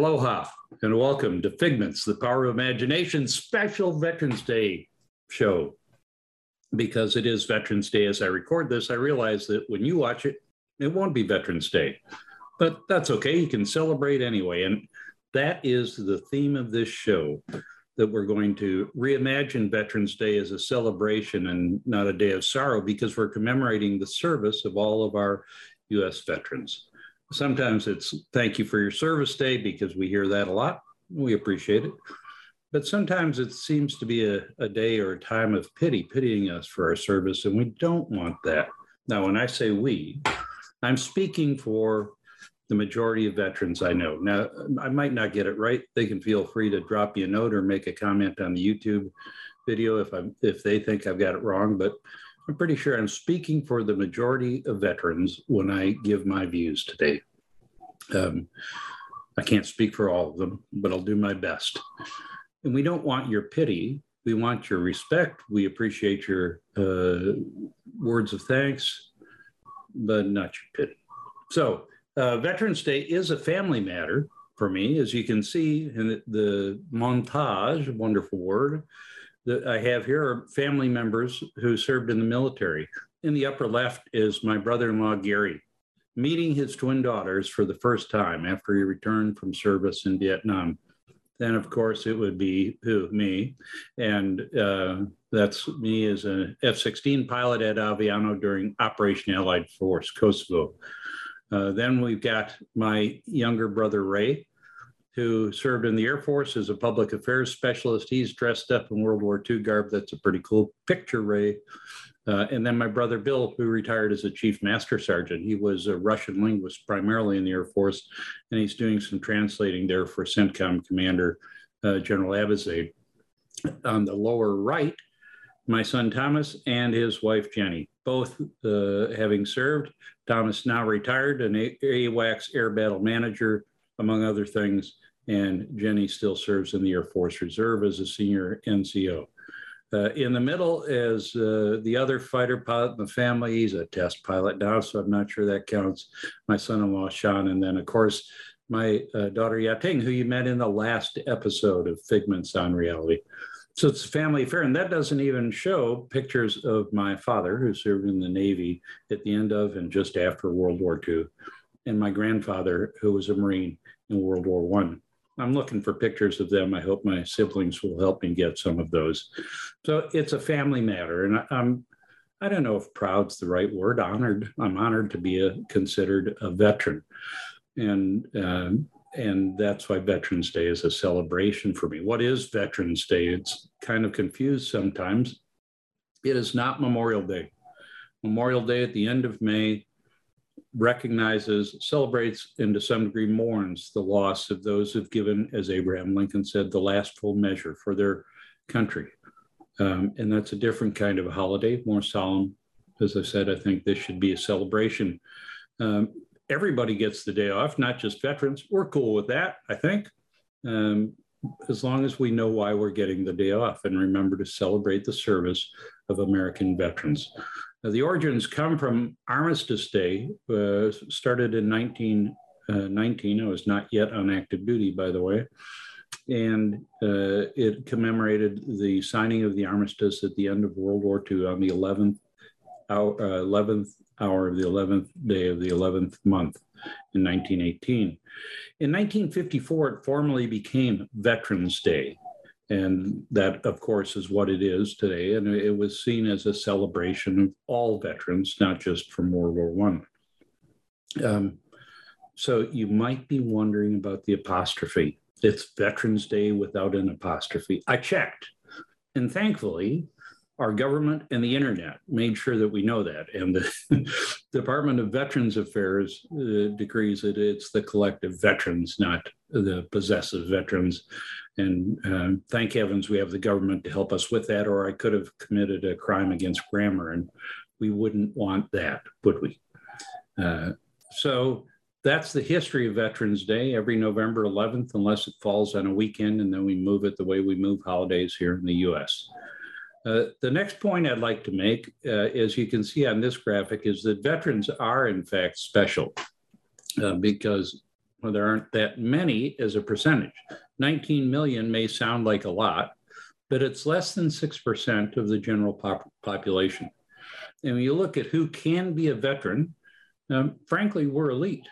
Aloha and welcome to Figments, the Power of Imagination special Veterans Day show. Because it is Veterans Day as I record this, I realize that when you watch it, it won't be Veterans Day. But that's okay. You can celebrate anyway. And that is the theme of this show that we're going to reimagine Veterans Day as a celebration and not a day of sorrow because we're commemorating the service of all of our U.S. veterans. Sometimes it's thank you for your service day because we hear that a lot. We appreciate it. But sometimes it seems to be a, a day or a time of pity, pitying us for our service, and we don't want that. Now, when I say we, I'm speaking for the majority of veterans I know. Now, I might not get it right. They can feel free to drop me a note or make a comment on the YouTube video if I if they think I've got it wrong. But I'm pretty sure I'm speaking for the majority of veterans when I give my views today. Um, I can't speak for all of them, but I'll do my best. And we don't want your pity. We want your respect. We appreciate your uh, words of thanks, but not your pity. So, uh, Veterans Day is a family matter for me, as you can see in the montage, wonderful word, that I have here are family members who served in the military. In the upper left is my brother in law, Gary, meeting his twin daughters for the first time after he returned from service in Vietnam. Then, of course, it would be who, me. And uh, that's me as an F 16 pilot at Aviano during Operation Allied Force, Kosovo. Uh, then we've got my younger brother, Ray, who served in the Air Force as a public affairs specialist. He's dressed up in World War II garb. That's a pretty cool picture, Ray. Uh, and then my brother Bill, who retired as a chief master sergeant. He was a Russian linguist primarily in the Air Force, and he's doing some translating there for CENTCOM Commander uh, General Abizaid. On the lower right, my son Thomas and his wife Jenny, both uh, having served. Thomas now retired, an AWACS Air Battle Manager, among other things, and Jenny still serves in the Air Force Reserve as a senior NCO. Uh, in the middle is uh, the other fighter pilot in the family. He's a test pilot now, so I'm not sure that counts. My son-in-law Sean, and then of course my uh, daughter Yating, who you met in the last episode of Figments on Reality. So it's a family affair, and that doesn't even show pictures of my father, who served in the Navy at the end of and just after World War II, and my grandfather, who was a Marine in World War One. I'm looking for pictures of them. I hope my siblings will help me get some of those. So it's a family matter, and I'm I don't know if proud's the right word. Honored. I'm honored to be a, considered a veteran, and uh, and that's why Veterans Day is a celebration for me. What is Veterans Day? It's kind of confused sometimes. It is not Memorial Day. Memorial Day at the end of May recognizes, celebrates, and to some degree mourns the loss of those who've given, as Abraham Lincoln said, the last full measure for their country. Um, and that's a different kind of a holiday, more solemn. As I said, I think this should be a celebration. Um, everybody gets the day off, not just veterans. We're cool with that, I think, um, as long as we know why we're getting the day off and remember to celebrate the service of American veterans. Now, the origins come from Armistice Day, uh, started in 1919. Uh, I was not yet on active duty, by the way. And uh, it commemorated the signing of the armistice at the end of World War II on the 11th hour, 11th uh, hour of the 11th day of the 11th month in 1918. In 1954, it formally became Veterans Day. And that, of course, is what it is today. And it was seen as a celebration of all veterans, not just from World War One. Um, so you might be wondering about the apostrophe. It's Veterans Day without an apostrophe. I checked. And thankfully, our government and the internet made sure that we know that. And the Department of Veterans Affairs uh, decrees that it's the collective veterans, not the possessive veterans. And um, thank heavens we have the government to help us with that, or I could have committed a crime against grammar, and we wouldn't want that, would we? Uh, so that's the history of Veterans Day every November 11th, unless it falls on a weekend, and then we move it the way we move holidays here in the US. Uh, the next point I'd like to make, uh, as you can see on this graphic, is that veterans are in fact special uh, because Well, there aren't that many as a percentage. 19 million may sound like a lot, but it's less than 6% of the general pop- population. And when you look at who can be a veteran, um, frankly, we're elite.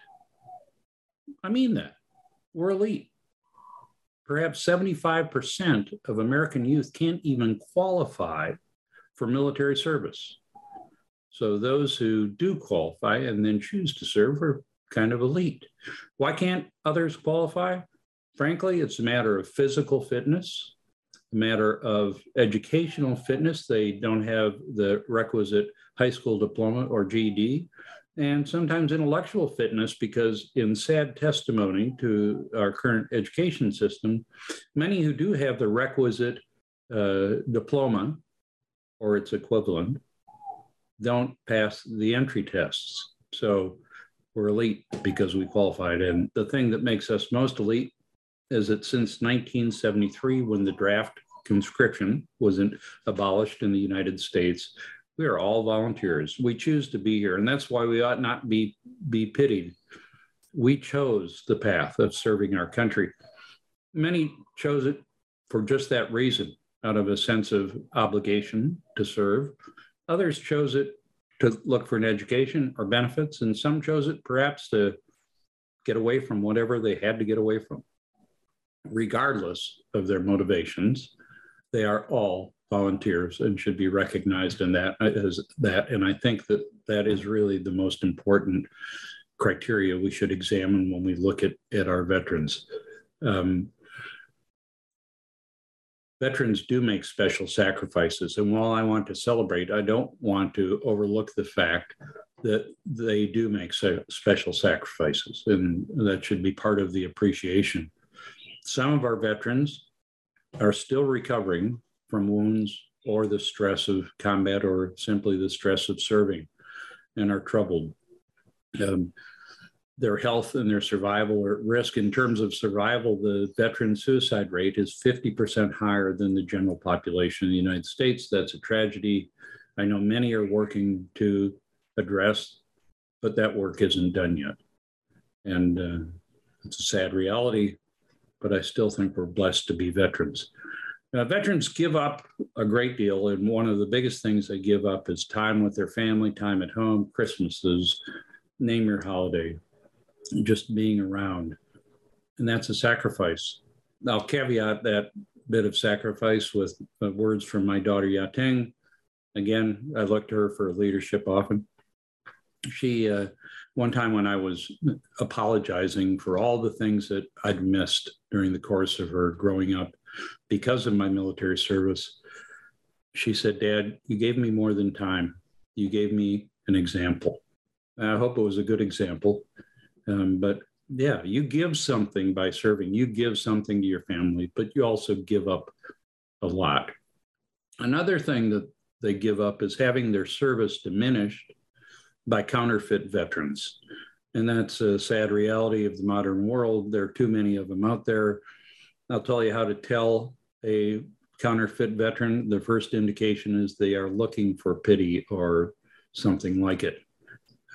I mean that. We're elite. Perhaps 75% of American youth can't even qualify for military service. So those who do qualify and then choose to serve are kind of elite. Why can't others qualify? Frankly, it's a matter of physical fitness, a matter of educational fitness. They don't have the requisite high school diploma or GED, and sometimes intellectual fitness, because in sad testimony to our current education system, many who do have the requisite uh, diploma or its equivalent don't pass the entry tests. So we're elite because we qualified. And the thing that makes us most elite is that since 1973, when the draft conscription was abolished in the United States, we are all volunteers. We choose to be here, and that's why we ought not be be pitied. We chose the path of serving our country. Many chose it for just that reason, out of a sense of obligation to serve. Others chose it to look for an education or benefits, and some chose it perhaps to get away from whatever they had to get away from. Regardless of their motivations, they are all volunteers and should be recognized in that as that. And I think that that is really the most important criteria we should examine when we look at, at our veterans. Um, veterans do make special sacrifices. And while I want to celebrate, I don't want to overlook the fact that they do make special sacrifices, and that should be part of the appreciation. Some of our veterans are still recovering from wounds or the stress of combat or simply the stress of serving and are troubled. Um, their health and their survival are at risk. In terms of survival, the veteran suicide rate is 50% higher than the general population in the United States. That's a tragedy. I know many are working to address, but that work isn't done yet. And uh, it's a sad reality, but I still think we're blessed to be veterans. Now, veterans give up a great deal, and one of the biggest things they give up is time with their family, time at home, Christmases, name your holiday, just being around. And that's a sacrifice. I'll caveat that bit of sacrifice with uh, words from my daughter Yating. Again, I look to her for leadership often. She, uh, one time when I was apologizing for all the things that I'd missed during the course of her growing up because of my military service, she said, Dad, you gave me more than time. You gave me an example. I hope it was a good example. Um, but yeah, you give something by serving, you give something to your family, but you also give up a lot. Another thing that they give up is having their service diminished by counterfeit veterans. And that's a sad reality of the modern world. There are too many of them out there. I'll tell you how to tell a counterfeit veteran. The first indication is they are looking for pity or something like it.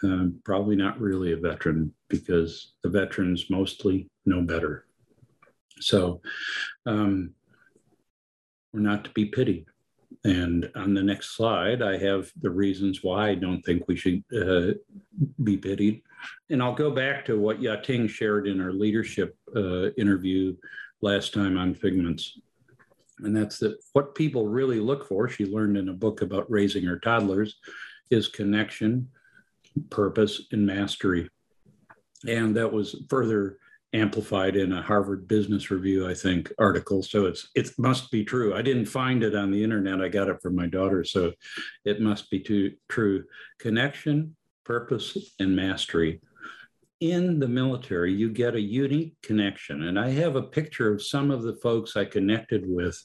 Um, probably not really a veteran because the veterans mostly know better. So um, we're not to be pitied. And on the next slide, I have the reasons why I don't think we should uh, be pitied. And I'll go back to what Yating shared in our leadership uh, interview last time on figments. And that's that what people really look for, she learned in a book about raising her toddlers, is connection, purpose, and mastery. And that was further amplified in a Harvard Business Review, I think, article. So it's it must be true. I didn't find it on the internet. I got it from my daughter, so it must be too, true. Connection, purpose, and mastery. In the military, you get a unique connection. And I have a picture of some of the folks I connected with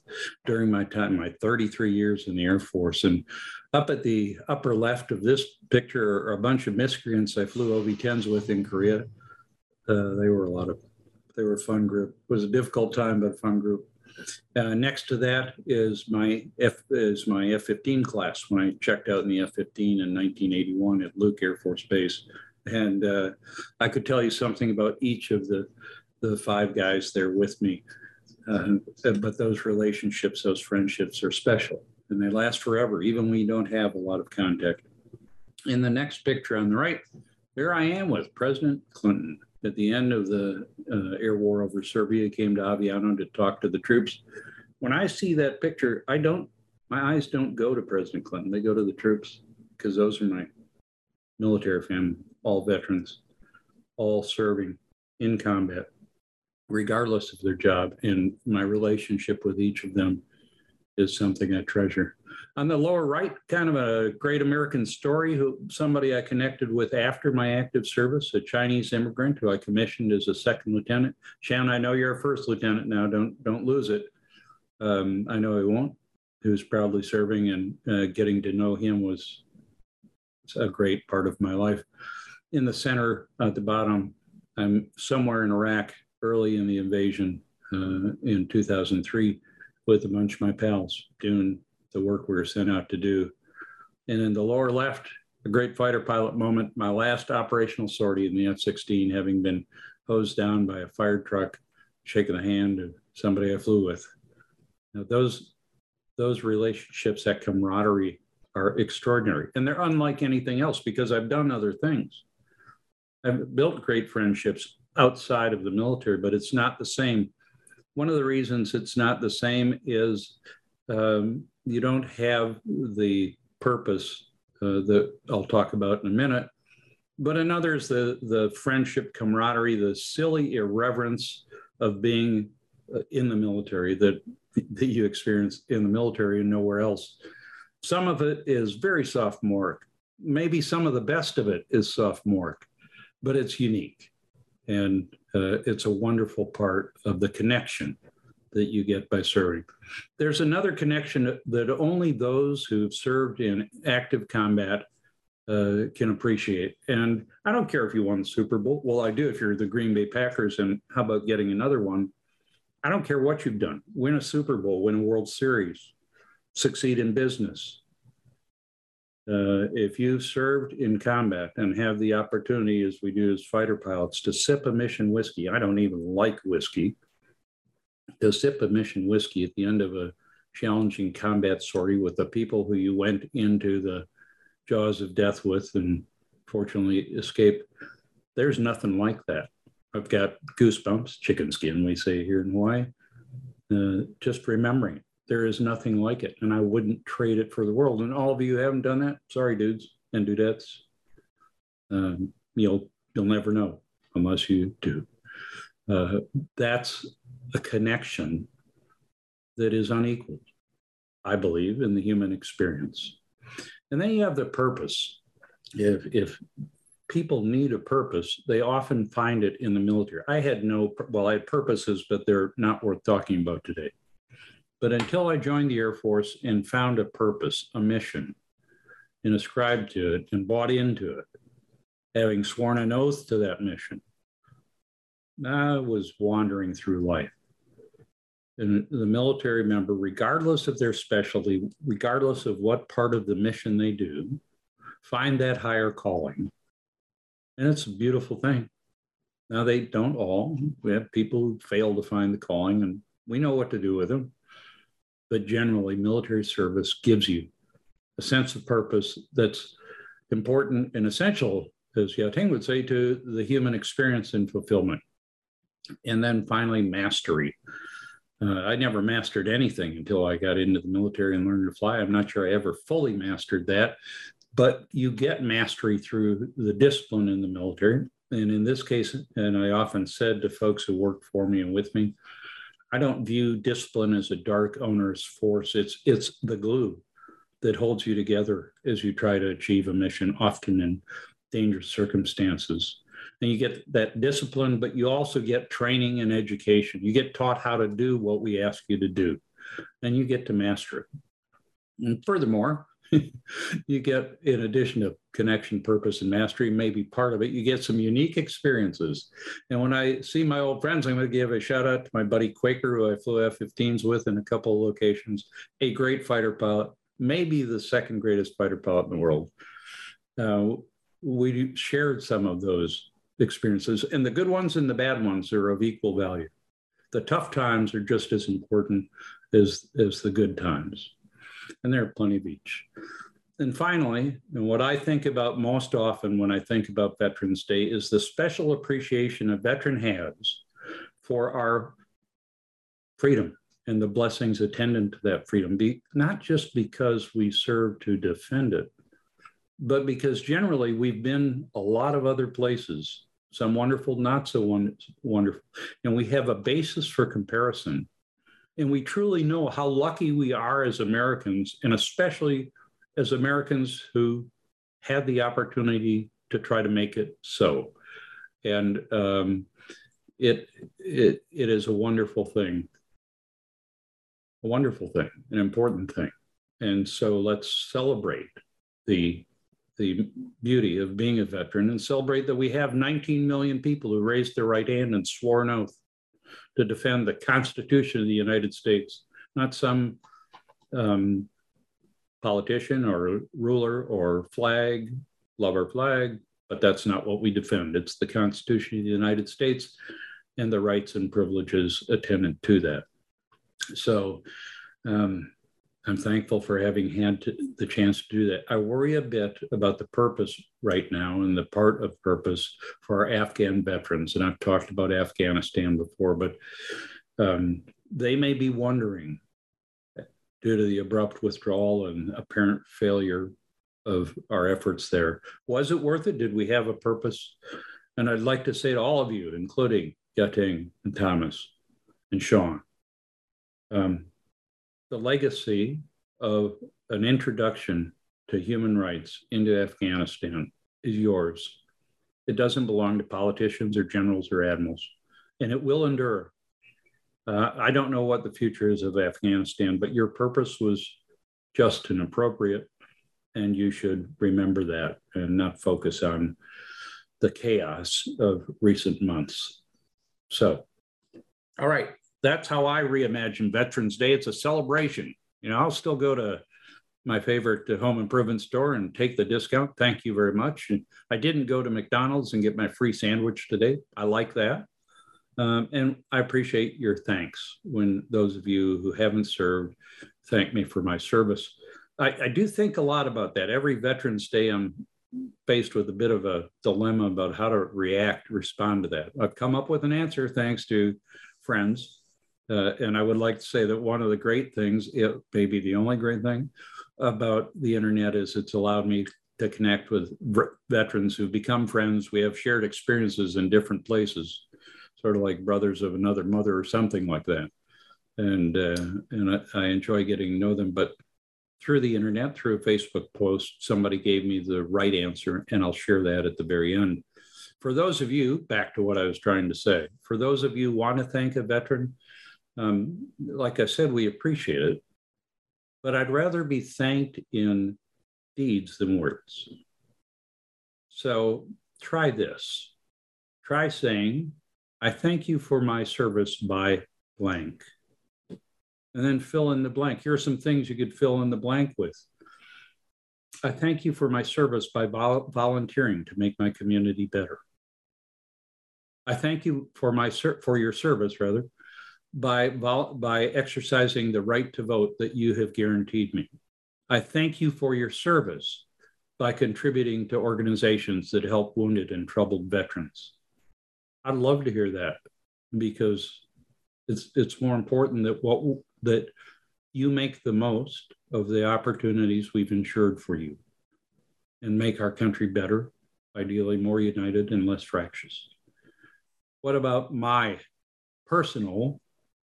during my time, my 33 years in the Air Force. And up at the upper left of this picture are a bunch of miscreants I flew OV-10s with in Korea. Uh, they were a lot of, they were a fun group. It was a difficult time, but a fun group. Uh, next to that is my F is my F-15 class when I checked out in the F-15 in 1981 at Luke Air Force Base. And uh, I could tell you something about each of the, the five guys there with me. Uh, but those relationships, those friendships are special and they last forever, even when you don't have a lot of contact. In the next picture on the right, there I am with President Clinton at the end of the uh, air war over Serbia, came to Aviano to talk to the troops. When I see that picture, I don't, my eyes don't go to President Clinton. They go to the troops because those are my military family, all veterans, all serving in combat, regardless of their job. And my relationship with each of them is something I treasure. On the lower right, kind of a great American story who somebody I connected with after my active service, a Chinese immigrant who I commissioned as a second lieutenant. Shan, I know you're a first lieutenant now. Don't don't lose it. Um, I know he won't. Who's proudly serving and uh, getting to know him was a great part of my life. In the center at the bottom, I'm somewhere in Iraq early in the invasion uh, in 2003 with a bunch of my pals doing the work we were sent out to do. And in the lower left, a great fighter pilot moment, my last operational sortie in the F 16, having been hosed down by a fire truck, shaking the hand of somebody I flew with. Now, those, those relationships, that camaraderie are extraordinary. And they're unlike anything else because I've done other things. I've built great friendships outside of the military, but it's not the same. One of the reasons it's not the same is um, you don't have the purpose uh, that I'll talk about in a minute. But another is the, the friendship, camaraderie, the silly irreverence of being uh, in the military that, that you experience in the military and nowhere else. Some of it is very sophomoric. Maybe some of the best of it is sophomoric, but it's unique. And uh, it's a wonderful part of the connection that you get by serving. There's another connection that only those who've served in active combat uh, can appreciate. And I don't care if you won the Super Bowl. Well, I do if you're the Green Bay Packers. And how about getting another one? I don't care what you've done. Win a Super Bowl, win a World Series, succeed in business. Uh, if you've served in combat and have the opportunity, as we do as fighter pilots, to sip a mission whiskey, I don't even like whiskey to sip a mission whiskey at the end of a challenging combat sortie with the people who you went into the jaws of death with and fortunately escaped. There's nothing like that. I've got goosebumps, chicken skin, we say here in Hawaii. Uh, just remembering there is nothing like it, and I wouldn't trade it for the world. And all of you haven't done that. Sorry, dudes and dudettes. Um, you'll you'll never know unless you do. Uh, that's a connection that is unequaled, I believe, in the human experience. And then you have the purpose. If, if people need a purpose, they often find it in the military. I had no, well, I had purposes, but they're not worth talking about today. But until I joined the Air Force and found a purpose, a mission, and ascribed to it and bought into it, having sworn an oath to that mission, I was wandering through life and the military member, regardless of their specialty, regardless of what part of the mission they do, find that higher calling. And it's a beautiful thing. Now, they don't all. We have people who fail to find the calling, and we know what to do with them. But generally, military service gives you a sense of purpose that's important and essential, as Yating would say, to the human experience and fulfillment. And then finally, mastery. Uh, I never mastered anything until I got into the military and learned to fly. I'm not sure I ever fully mastered that, but you get mastery through the discipline in the military. And in this case, and I often said to folks who worked for me and with me, I don't view discipline as a dark, onerous force. It's it's the glue that holds you together as you try to achieve a mission, often in dangerous circumstances and you get that discipline, but you also get training and education. You get taught how to do what we ask you to do, and you get to master it. And furthermore, you get, in addition to connection, purpose, and mastery, maybe part of it, you get some unique experiences. And when I see my old friends, I'm going to give a shout out to my buddy Quaker, who I flew F 15s with in a couple of locations, a great fighter pilot, maybe the second greatest fighter pilot in the world. Uh, we shared some of those experiences, and the good ones and the bad ones are of equal value. The tough times are just as important as, as the good times, and there are plenty of each. And finally, and what I think about most often when I think about Veterans Day is the special appreciation a veteran has for our freedom and the blessings attendant to that freedom, be, not just because we serve to defend it, but because generally we've been a lot of other places, some wonderful, not so wonderful, and we have a basis for comparison. And we truly know how lucky we are as Americans, and especially as Americans who had the opportunity to try to make it so. And um, it, it, it is a wonderful thing a wonderful thing, an important thing. And so let's celebrate the, the beauty of being a veteran and celebrate that we have 19 million people who raised their right hand and swore an oath to defend the Constitution of the United States, not some um, politician or ruler or flag, lover flag, but that's not what we defend. It's the Constitution of the United States and the rights and privileges attendant to that. So um, I'm thankful for having had to, the chance to do that. I worry a bit about the purpose right now and the part of purpose for our Afghan veterans. And I've talked about Afghanistan before, but um, they may be wondering due to the abrupt withdrawal and apparent failure of our efforts there. Was it worth it? Did we have a purpose? And I'd like to say to all of you, including Yating and Thomas and Sean, um, the legacy of an introduction to human rights into Afghanistan is yours. It doesn't belong to politicians or generals or admirals, and it will endure. Uh, I don't know what the future is of Afghanistan, but your purpose was just and appropriate, and you should remember that and not focus on the chaos of recent months. So, all right, that's how I reimagine Veterans Day. It's a celebration. You know, I'll still go to my favorite home improvement store and take the discount. Thank you very much. I didn't go to McDonald's and get my free sandwich today. I like that. Um, and I appreciate your thanks when those of you who haven't served thank me for my service. I, I do think a lot about that. Every Veterans Day, I'm faced with a bit of a dilemma about how to react, respond to that. I've come up with an answer thanks to friends uh, and I would like to say that one of the great things, it may be the only great thing about the internet, is it's allowed me to connect with veterans who've become friends. We have shared experiences in different places, sort of like brothers of another mother or something like that. And uh, and I, I enjoy getting to know them. But through the internet, through a Facebook post, somebody gave me the right answer, and I'll share that at the very end. For those of you, back to what I was trying to say, for those of you want to thank a veteran, um, like I said, we appreciate it, but I'd rather be thanked in deeds than words. So try this. Try saying, I thank you for my service by blank. And then fill in the blank. Here are some things you could fill in the blank with. I thank you for my service by vol- volunteering to make my community better. I thank you for my ser- for your service rather by, by exercising the right to vote that you have guaranteed me. I thank you for your service by contributing to organizations that help wounded and troubled veterans. I'd love to hear that because it's, it's more important that what that you make the most of the opportunities we've ensured for you and make our country better, ideally more united and less fractious. What about my personal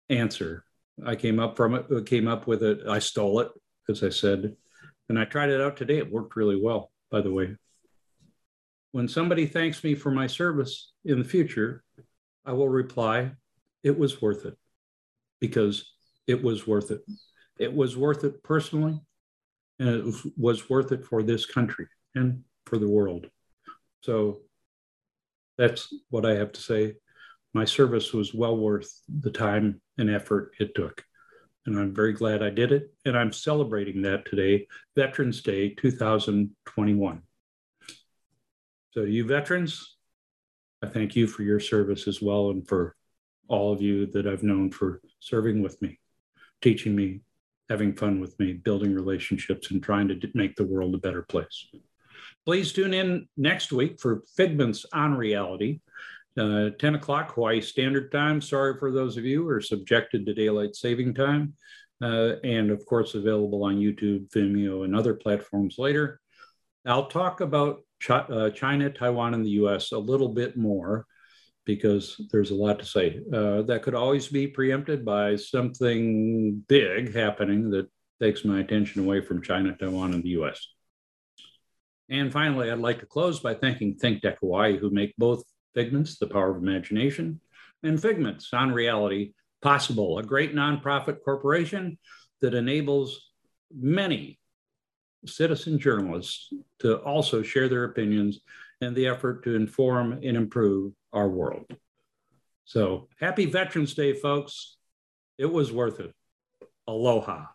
answer. I came up from it, uh, came up with it. I stole it, as I said, and I tried it out today. It worked really well, by the way. When somebody thanks me for my service in the future, I will reply, it was worth it because it was worth it. It was worth it personally, and it was worth it for this country and for the world. So that's what I have to say my service was well worth the time and effort it took. And I'm very glad I did it. And I'm celebrating that today, Veterans Day 2021. So, you veterans, I thank you for your service as well, and for all of you that I've known for serving with me, teaching me, having fun with me, building relationships, and trying to make the world a better place. Please tune in next week for Figments on Reality, uh, 10 o'clock Hawaii Standard Time. Sorry for those of you who are subjected to daylight saving time. Uh, and of course, available on YouTube, Vimeo, and other platforms later. I'll talk about Ch uh, China, Taiwan, and the US a little bit more because there's a lot to say. Uh, that could always be preempted by something big happening that takes my attention away from China, Taiwan, and the US. And finally, I'd like to close by thanking ThinkTech Hawaii, who make both Figments, The Power of Imagination, and Figments on Reality possible, a great nonprofit corporation that enables many citizen journalists to also share their opinions and the effort to inform and improve our world. So happy Veterans Day, folks. It was worth it. Aloha.